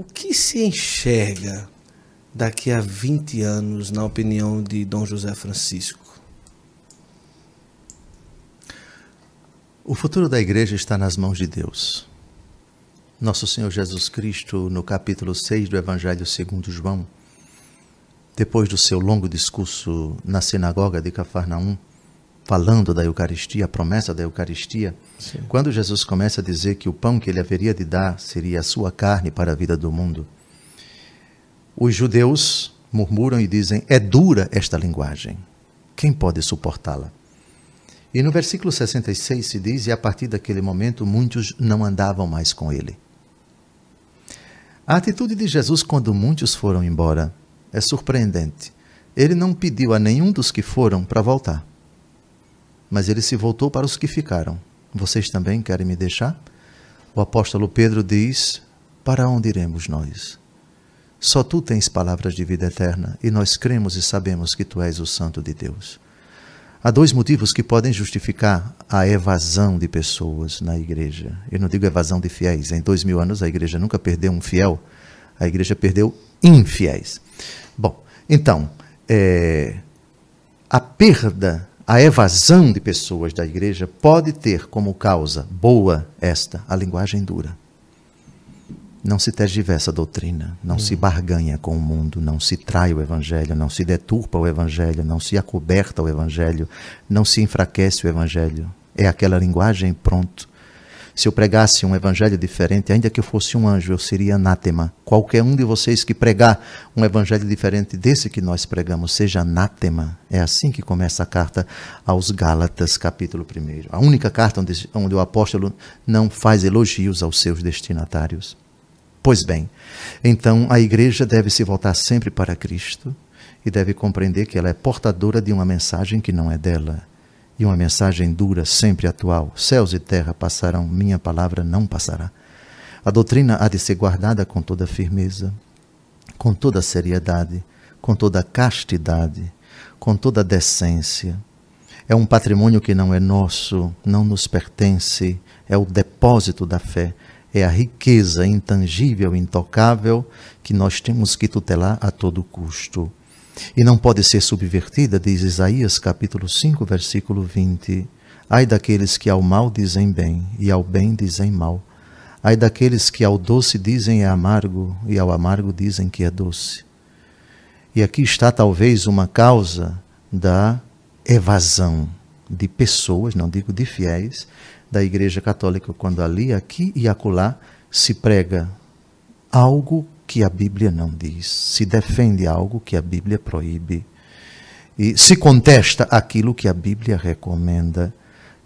O que se enxerga daqui a 20 anos, na opinião de Dom José Francisco? O futuro da igreja está nas mãos de Deus. Nosso Senhor Jesus Cristo, no capítulo 6 do Evangelho segundo João, depois do seu longo discurso na sinagoga de Cafarnaum, falando da Eucaristia, a promessa da Eucaristia, Sim. quando Jesus começa a dizer que o pão que ele haveria de dar seria a sua carne para a vida do mundo, os judeus murmuram e dizem: é dura esta linguagem. Quem pode suportá-la? E no versículo 66 se diz: E a partir daquele momento muitos não andavam mais com ele. A atitude de Jesus quando muitos foram embora é surpreendente. Ele não pediu a nenhum dos que foram para voltar, mas ele se voltou para os que ficaram. Vocês também querem me deixar? O apóstolo Pedro diz: Para onde iremos nós? Só tu tens palavras de vida eterna e nós cremos e sabemos que tu és o Santo de Deus. Há dois motivos que podem justificar a evasão de pessoas na igreja. Eu não digo evasão de fiéis. Em dois mil anos a igreja nunca perdeu um fiel, a igreja perdeu infiéis. Bom, então, é, a perda, a evasão de pessoas da igreja pode ter como causa boa esta, a linguagem dura. Não se tergiversa a doutrina, não se hum. barganha com o mundo, não se trai o evangelho, não se deturpa o evangelho, não se acoberta o evangelho, não se enfraquece o evangelho. É aquela linguagem pronto. Se eu pregasse um evangelho diferente, ainda que eu fosse um anjo, eu seria anátema. Qualquer um de vocês que pregar um evangelho diferente desse que nós pregamos, seja anátema. É assim que começa a carta aos Gálatas, capítulo 1. A única carta onde, onde o apóstolo não faz elogios aos seus destinatários. Pois bem, então a igreja deve se voltar sempre para Cristo e deve compreender que ela é portadora de uma mensagem que não é dela. E uma mensagem dura, sempre atual. Céus e terra passarão, minha palavra não passará. A doutrina há de ser guardada com toda firmeza, com toda seriedade, com toda castidade, com toda decência. É um patrimônio que não é nosso, não nos pertence, é o depósito da fé é a riqueza intangível, intocável, que nós temos que tutelar a todo custo. E não pode ser subvertida, diz Isaías capítulo 5, versículo 20. Ai daqueles que ao mal dizem bem e ao bem dizem mal. Ai daqueles que ao doce dizem é amargo e ao amargo dizem que é doce. E aqui está talvez uma causa da evasão de pessoas, não digo de fiéis, da Igreja Católica, quando ali, aqui e acolá se prega algo que a Bíblia não diz, se defende algo que a Bíblia proíbe e se contesta aquilo que a Bíblia recomenda.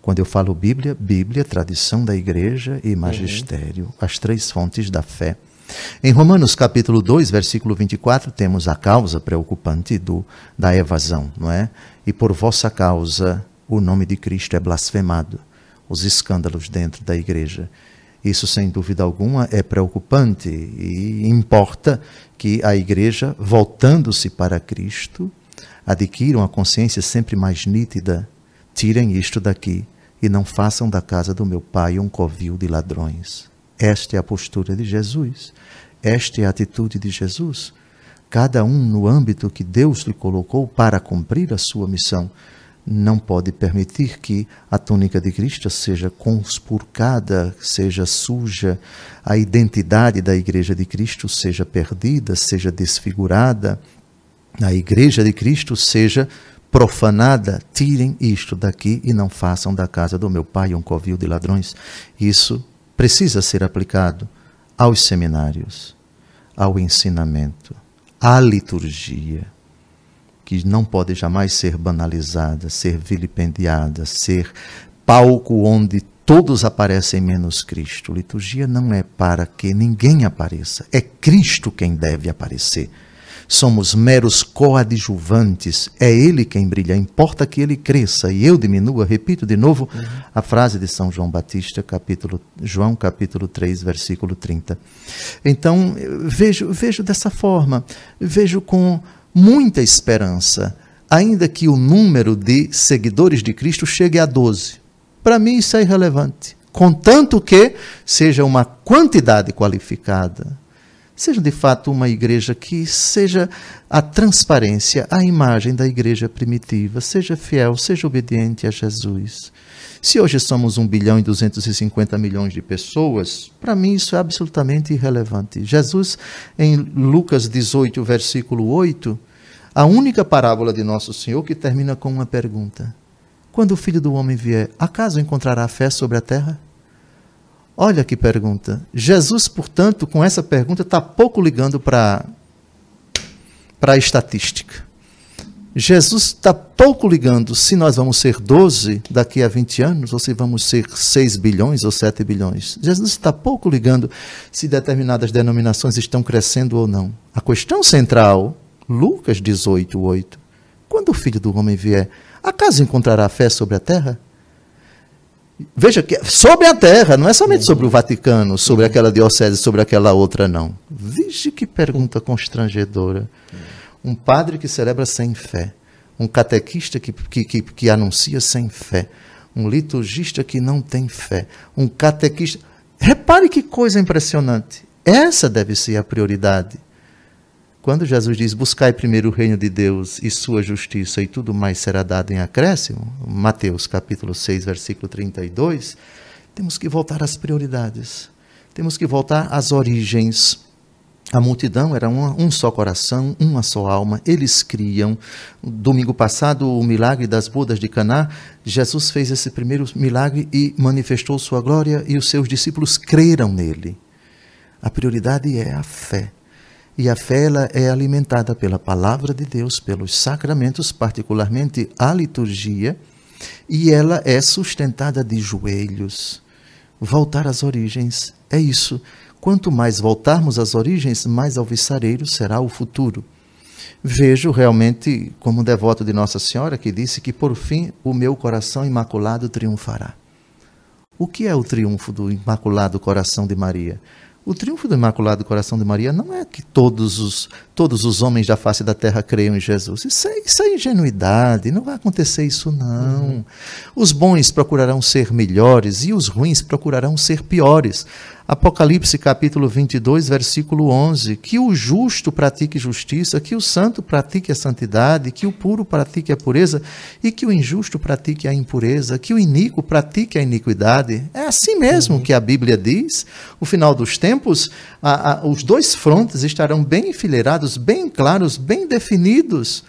Quando eu falo Bíblia, Bíblia, tradição da igreja e magistério, uhum. as três fontes da fé. Em Romanos capítulo 2, versículo 24, temos a causa preocupante do, da evasão, não é? E por vossa causa o nome de Cristo é blasfemado os escândalos dentro da igreja. Isso, sem dúvida alguma, é preocupante e importa que a igreja, voltando-se para Cristo, adquira uma consciência sempre mais nítida. Tirem isto daqui e não façam da casa do meu pai um covil de ladrões. Esta é a postura de Jesus. Esta é a atitude de Jesus. Cada um no âmbito que Deus lhe colocou para cumprir a sua missão não pode permitir que a túnica de Cristo seja conspurcada, seja suja, a identidade da Igreja de Cristo seja perdida, seja desfigurada, a Igreja de Cristo seja profanada. Tirem isto daqui e não façam da casa do meu pai um covil de ladrões. Isso precisa ser aplicado aos seminários, ao ensinamento, à liturgia que não pode jamais ser banalizada, ser vilipendiada, ser palco onde todos aparecem menos Cristo. Liturgia não é para que ninguém apareça, é Cristo quem deve aparecer. Somos meros coadjuvantes, é Ele quem brilha, importa que Ele cresça e eu diminua. Repito de novo uhum. a frase de São João Batista, capítulo, João capítulo 3, versículo 30. Então, vejo, vejo dessa forma, vejo com muita esperança, ainda que o número de seguidores de Cristo chegue a 12. Para mim isso é irrelevante, contanto que seja uma quantidade qualificada. seja de fato uma igreja que seja a transparência, a imagem da igreja primitiva, seja fiel, seja obediente a Jesus. Se hoje somos 1 bilhão e 250 milhões de pessoas, para mim isso é absolutamente irrelevante. Jesus, em Lucas 18, versículo 8, a única parábola de Nosso Senhor que termina com uma pergunta: Quando o filho do homem vier, acaso encontrará fé sobre a terra? Olha que pergunta. Jesus, portanto, com essa pergunta, está pouco ligando para a estatística. Jesus está pouco ligando se nós vamos ser 12 daqui a 20 anos, ou se vamos ser 6 bilhões ou 7 bilhões. Jesus está pouco ligando se determinadas denominações estão crescendo ou não. A questão central, Lucas 18, 8. Quando o filho do homem vier, acaso encontrará fé sobre a terra? Veja que sobre a terra, não é somente sobre o Vaticano, sobre aquela diocese, sobre aquela outra, não. Veja que pergunta constrangedora. Um padre que celebra sem fé, um catequista que, que, que, que anuncia sem fé, um liturgista que não tem fé, um catequista. Repare que coisa impressionante. Essa deve ser a prioridade. Quando Jesus diz: Buscai primeiro o reino de Deus e sua justiça, e tudo mais será dado em acréscimo, Mateus capítulo 6, versículo 32, temos que voltar às prioridades. Temos que voltar às origens. A multidão era uma, um só coração, uma só alma, eles criam. Domingo passado, o milagre das bodas de Caná, Jesus fez esse primeiro milagre e manifestou sua glória, e os seus discípulos creram nele. A prioridade é a fé. E a fé ela é alimentada pela palavra de Deus, pelos sacramentos, particularmente a liturgia, e ela é sustentada de joelhos. Voltar às origens é isso. Quanto mais voltarmos às origens, mais alvissareiro será o futuro. Vejo realmente como devoto de Nossa Senhora que disse que por fim o meu coração imaculado triunfará. O que é o triunfo do imaculado coração de Maria? O triunfo do Imaculado Coração de Maria não é que todos os, todos os homens da face da terra creiam em Jesus. Isso é, isso é ingenuidade, não vai acontecer isso não. Uhum. Os bons procurarão ser melhores e os ruins procurarão ser piores. Apocalipse capítulo 22, versículo 11, que o justo pratique justiça, que o santo pratique a santidade, que o puro pratique a pureza e que o injusto pratique a impureza, que o iníquo pratique a iniquidade. É assim mesmo que a Bíblia diz. O final dos tempos, a, a, os dois frontes estarão bem enfileirados, bem claros, bem definidos.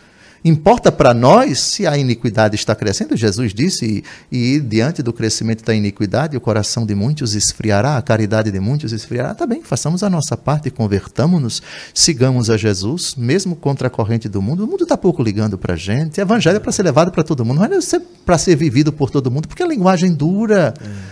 Importa para nós se a iniquidade está crescendo. Jesus disse, e, e, diante do crescimento da iniquidade, o coração de muitos esfriará, a caridade de muitos esfriará. Tá bem, façamos a nossa parte, convertamos-nos, sigamos a Jesus, mesmo contra a corrente do mundo. O mundo está pouco ligando para a gente. O evangelho é para ser levado para todo mundo, não é para ser vivido por todo mundo, porque a linguagem dura. É.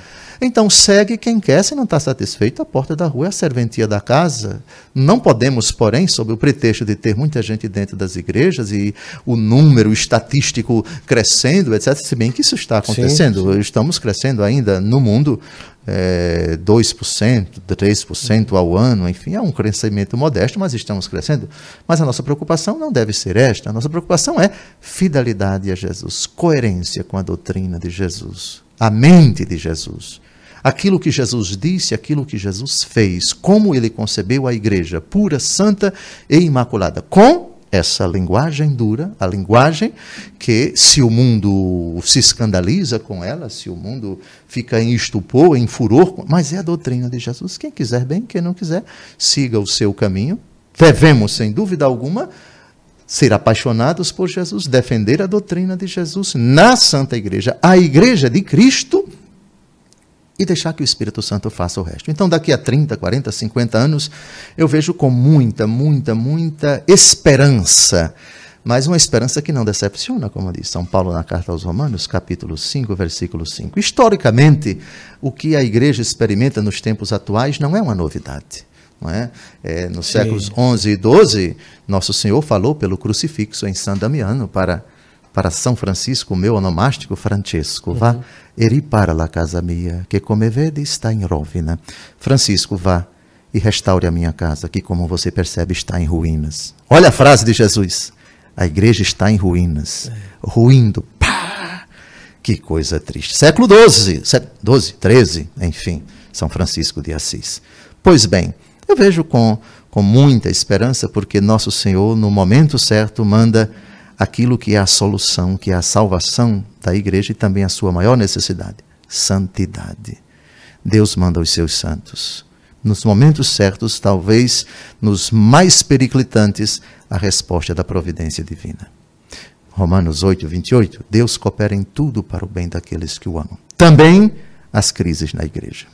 Então segue quem quer, se não está satisfeito, a porta da rua é a serventia da casa. Não podemos, porém, sob o pretexto de ter muita gente dentro das igrejas e o número estatístico crescendo, etc., se bem que isso está acontecendo, sim, sim. estamos crescendo ainda no mundo é, 2%, 3% ao ano, enfim, é um crescimento modesto, mas estamos crescendo. Mas a nossa preocupação não deve ser esta, a nossa preocupação é fidelidade a Jesus, coerência com a doutrina de Jesus, a mente de Jesus aquilo que Jesus disse, aquilo que Jesus fez, como ele concebeu a igreja pura, santa e imaculada, com essa linguagem dura, a linguagem que, se o mundo se escandaliza com ela, se o mundo fica em estupor, em furor, mas é a doutrina de Jesus. Quem quiser bem, quem não quiser, siga o seu caminho. Devemos, sem dúvida alguma, ser apaixonados por Jesus, defender a doutrina de Jesus na Santa Igreja, a Igreja de Cristo e deixar que o Espírito Santo faça o resto. Então, daqui a 30, 40, 50 anos, eu vejo com muita, muita, muita esperança, mas uma esperança que não decepciona, como diz São Paulo na carta aos Romanos, capítulo 5, versículo 5. Historicamente, o que a igreja experimenta nos tempos atuais não é uma novidade. É? É, nos Sim. séculos 11 e 12, Nosso Senhor falou pelo crucifixo em San Damiano para para São Francisco, meu onomástico Francesco, vá uhum. eri para la casa mia, que come vede está em rovina. Francisco, vá e restaure a minha casa, que como você percebe está em ruínas. Olha a frase de Jesus. A igreja está em ruínas, é. ruindo. Pá! Que coisa triste. Século XII, 12, 13, enfim, São Francisco de Assis. Pois bem, eu vejo com com muita esperança, porque nosso Senhor, no momento certo, manda aquilo que é a solução, que é a salvação da igreja e também a sua maior necessidade: santidade. Deus manda os seus santos. Nos momentos certos, talvez nos mais periclitantes, a resposta da providência divina. Romanos 8, 28. Deus coopera em tudo para o bem daqueles que o amam. Também as crises na igreja.